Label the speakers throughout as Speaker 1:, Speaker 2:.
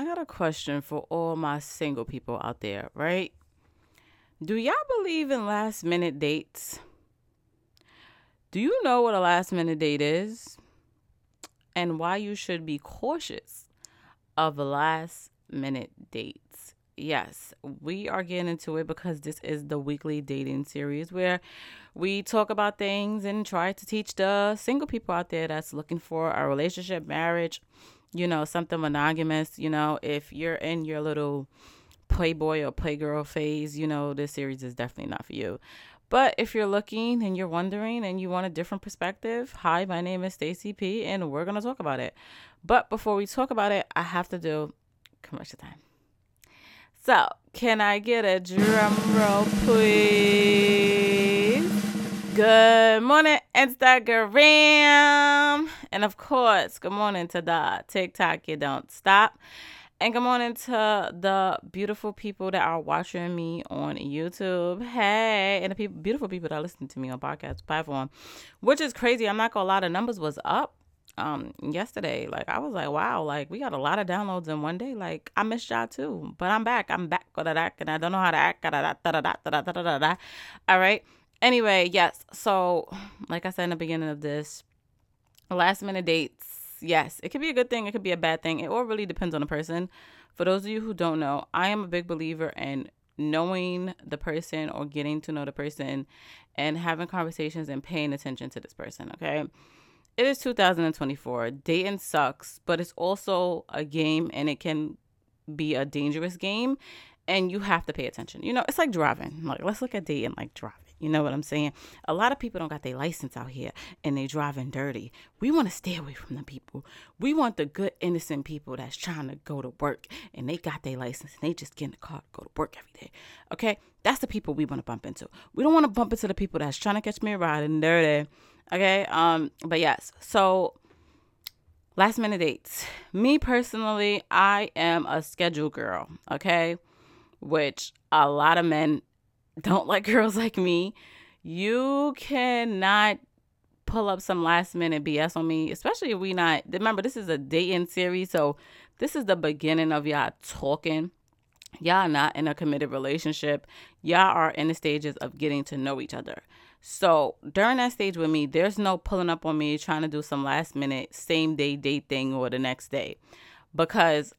Speaker 1: I got a question for all my single people out there, right? Do y'all believe in last minute dates? Do you know what a last minute date is? And why you should be cautious of last minute dates? Yes, we are getting into it because this is the weekly dating series where we talk about things and try to teach the single people out there that's looking for a relationship, marriage, you know, something monogamous. You know, if you're in your little playboy or playgirl phase, you know, this series is definitely not for you. But if you're looking and you're wondering and you want a different perspective, hi, my name is Stacey P and we're going to talk about it. But before we talk about it, I have to do commercial time. So, can I get a drum roll, please? Good morning, Instagram. And of course, good morning to the TikTok, you don't stop. And good morning to the beautiful people that are watching me on YouTube. Hey, and the people, beautiful people that are listening to me on podcast platform, which is crazy. I'm not gonna lie, the numbers was up um yesterday. Like I was like, wow, like we got a lot of downloads in one day. Like I missed y'all too, but I'm back. I'm back. And I don't know how to act. All right. Anyway, yes. So, like I said in the beginning of this, last minute dates yes, it could be a good thing, it could be a bad thing. It all really depends on the person. For those of you who don't know, I am a big believer in knowing the person or getting to know the person and having conversations and paying attention to this person, okay? It is 2024. Dating sucks, but it's also a game and it can be a dangerous game and you have to pay attention. You know, it's like driving. Like let's look at dating like driving. You know what I'm saying? A lot of people don't got their license out here and they driving dirty. We want to stay away from the people. We want the good, innocent people that's trying to go to work and they got their license and they just get in the car go to work every day. Okay? That's the people we want to bump into. We don't want to bump into the people that's trying to catch me riding dirty. Okay? Um, but yes, so last minute dates. Me personally, I am a schedule girl, okay? Which a lot of men don't like girls like me, you cannot pull up some last minute BS on me, especially if we not remember this is a dating series, so this is the beginning of y'all talking. Y'all not in a committed relationship. Y'all are in the stages of getting to know each other. So during that stage with me, there's no pulling up on me trying to do some last minute same day date thing or the next day. Because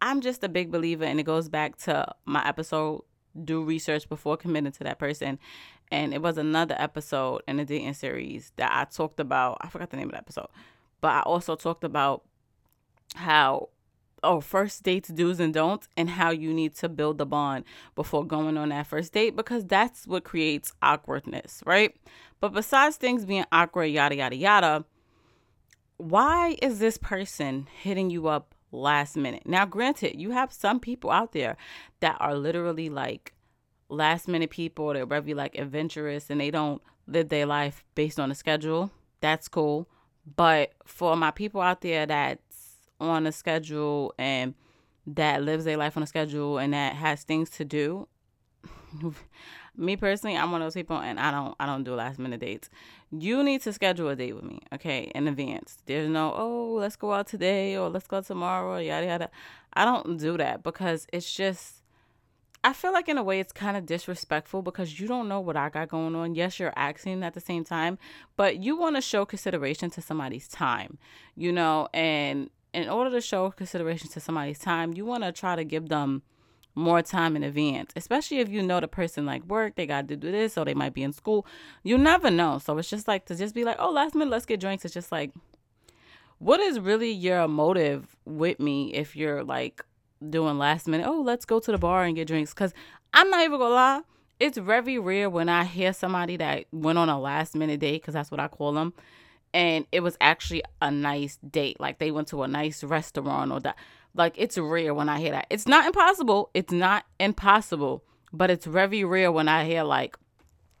Speaker 1: I'm just a big believer and it goes back to my episode do research before committing to that person. And it was another episode in the dating series that I talked about. I forgot the name of the episode, but I also talked about how oh first dates do's and don'ts and how you need to build the bond before going on that first date because that's what creates awkwardness right but besides things being awkward yada yada yada why is this person hitting you up last minute. Now, granted, you have some people out there that are literally like last minute people. They're very like adventurous and they don't live their life based on a schedule. That's cool. But for my people out there that's on a schedule and that lives their life on a schedule and that has things to do, me personally, I'm one of those people, and I don't I don't do last minute dates. You need to schedule a date with me, okay, in advance. There's no oh let's go out today or let's go tomorrow yada yada. I don't do that because it's just. I feel like in a way it's kind of disrespectful because you don't know what I got going on. Yes, you're asking at the same time, but you want to show consideration to somebody's time, you know, and in order to show consideration to somebody's time, you want to try to give them more time in advance, especially if you know the person like work, they got to do this, or they might be in school. You never know. So it's just like to just be like, oh, last minute, let's get drinks. It's just like, what is really your motive with me if you're like doing last minute, oh, let's go to the bar and get drinks? Because I'm not even gonna lie, it's very rare when I hear somebody that went on a last minute date, because that's what I call them, and it was actually a nice date. Like they went to a nice restaurant or that like it's rare when I hear that. It's not impossible. It's not impossible, but it's very rare when I hear like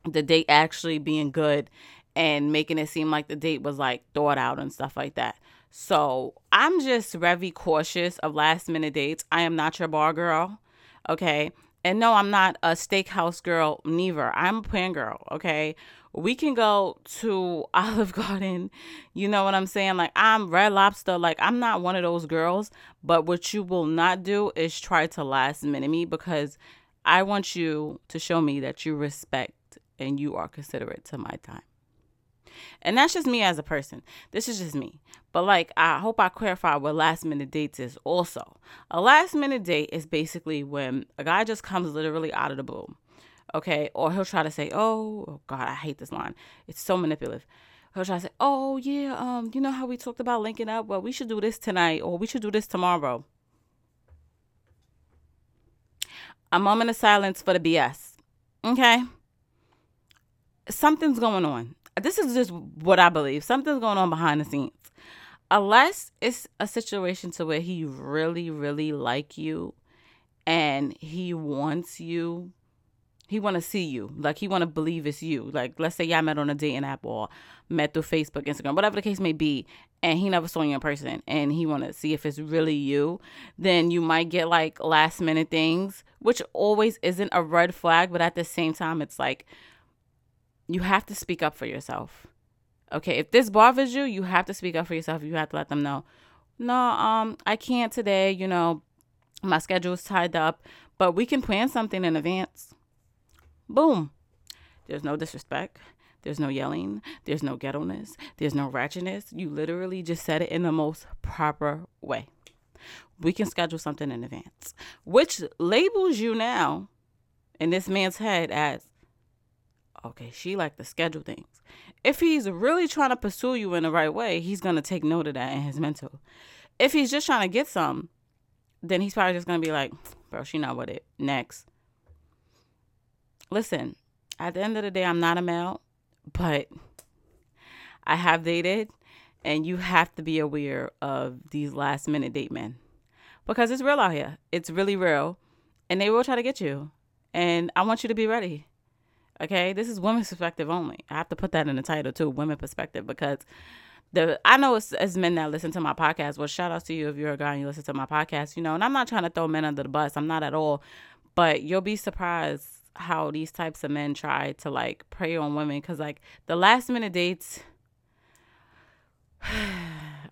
Speaker 1: the date actually being good and making it seem like the date was like thought out and stuff like that. So I'm just very cautious of last minute dates. I am not your bar girl. Okay. And no, I'm not a steakhouse girl neither. I'm a plan girl, okay? We can go to Olive Garden. You know what I'm saying? Like, I'm Red Lobster. Like, I'm not one of those girls. But what you will not do is try to last minute me because I want you to show me that you respect and you are considerate to my time. And that's just me as a person. This is just me. But like, I hope I clarify what last minute dates is also. A last minute date is basically when a guy just comes literally out of the blue. Okay. Or he'll try to say, oh, oh God, I hate this line. It's so manipulative. He'll try to say, oh, yeah, um, you know how we talked about linking up? Well, we should do this tonight or we should do this tomorrow. A moment of silence for the BS. Okay. Something's going on this is just what I believe. Something's going on behind the scenes. Unless it's a situation to where he really, really like you and he wants you, he want to see you. Like he want to believe it's you. Like let's say y'all met on a dating app or met through Facebook, Instagram, whatever the case may be, and he never saw you in person and he want to see if it's really you, then you might get like last minute things, which always isn't a red flag, but at the same time it's like you have to speak up for yourself. Okay, if this bothers you, you have to speak up for yourself. You have to let them know. No, um, I can't today, you know, my schedule is tied up, but we can plan something in advance. Boom. There's no disrespect. There's no yelling. There's no ghetto-ness. There's no ratchetness. You literally just said it in the most proper way. We can schedule something in advance, which labels you now in this man's head as okay, she like to schedule things. If he's really trying to pursue you in the right way, he's gonna take note of that in his mental. If he's just trying to get some, then he's probably just gonna be like, bro, she not with it. Next. Listen, at the end of the day, I'm not a male, but I have dated, and you have to be aware of these last minute date men. Because it's real out here. It's really real. And they will try to get you. And I want you to be ready. Okay, this is women's perspective only. I have to put that in the title too, women perspective, because the I know it's as men that listen to my podcast. Well, shout out to you if you're a guy and you listen to my podcast. You know, and I'm not trying to throw men under the bus. I'm not at all, but you'll be surprised how these types of men try to like prey on women because like the last minute dates.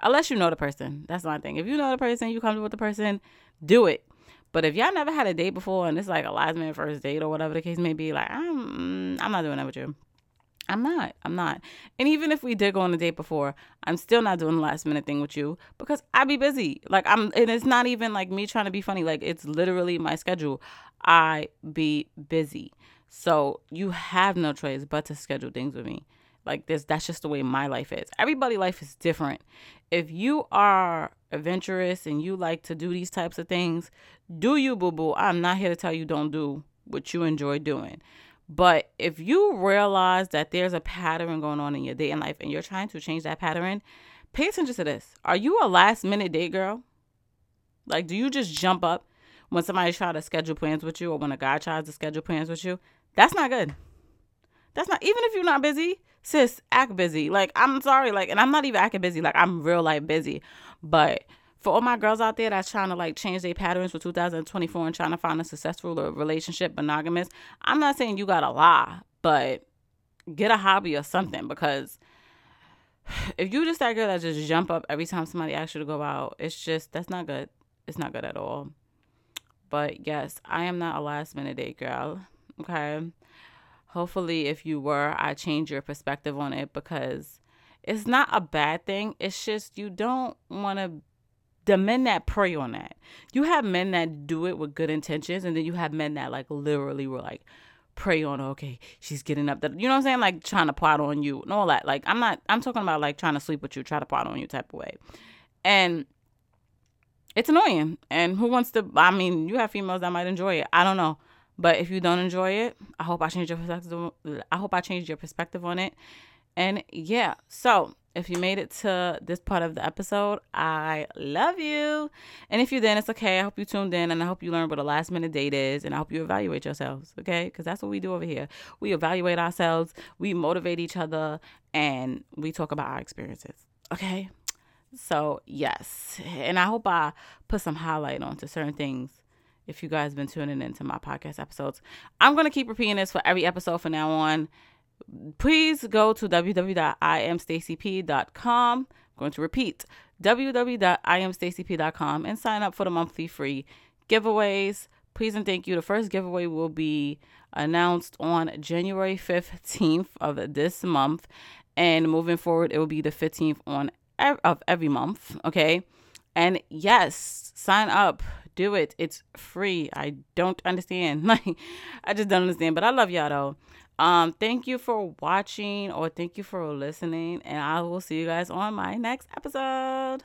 Speaker 1: Unless you know the person, that's my thing. If you know the person, you come with the person, do it. But if y'all never had a date before and it's like a last minute first date or whatever the case may be, like I'm mm, I'm not doing that with you. I'm not. I'm not. And even if we did go on a date before, I'm still not doing the last minute thing with you because I be busy. Like I'm and it's not even like me trying to be funny. Like it's literally my schedule. I be busy. So you have no choice but to schedule things with me. Like this that's just the way my life is. Everybody life is different. If you are adventurous and you like to do these types of things, do you boo boo. I'm not here to tell you don't do what you enjoy doing. But if you realize that there's a pattern going on in your dating life and you're trying to change that pattern, pay attention to this. Are you a last minute date girl? Like, do you just jump up when somebody tries to schedule plans with you or when a guy tries to schedule plans with you? That's not good. That's not, even if you're not busy, sis, act busy. Like, I'm sorry, like, and I'm not even acting busy. Like, I'm real life busy. But for all my girls out there that's trying to like change their patterns for 2024 and trying to find a successful relationship, monogamous, I'm not saying you gotta lie, but get a hobby or something because if you just that girl that just jump up every time somebody asks you to go out, it's just that's not good. It's not good at all. But yes, I am not a last minute date girl. Okay. Hopefully, if you were, I change your perspective on it because it's not a bad thing. It's just you don't want to. The men that prey on that. You have men that do it with good intentions, and then you have men that like literally were like prey on. Okay, she's getting up. That you know what I'm saying? Like trying to plot on you and all that. Like I'm not. I'm talking about like trying to sleep with you, try to plot on you type of way, and it's annoying. And who wants to? I mean, you have females that might enjoy it. I don't know. But if you don't enjoy it, I hope I change your perspective. I hope I changed your perspective on it. And yeah, so if you made it to this part of the episode, I love you. And if you didn't, it's okay. I hope you tuned in and I hope you learned what a last minute date is and I hope you evaluate yourselves, okay? Because that's what we do over here. We evaluate ourselves, we motivate each other, and we talk about our experiences, okay? So, yes. And I hope I put some highlight onto certain things if you guys have been tuning into my podcast episodes. I'm going to keep repeating this for every episode from now on please go to www.imstacyp.com. I'm going to repeat www.imstacyp.com and sign up for the monthly free giveaways. Please and thank you. The first giveaway will be announced on January 15th of this month. And moving forward, it will be the 15th on of every month. Okay. And yes, sign up. Do it. It's free. I don't understand. Like, I just don't understand. But I love y'all though. Um, thank you for watching or thank you for listening. And I will see you guys on my next episode.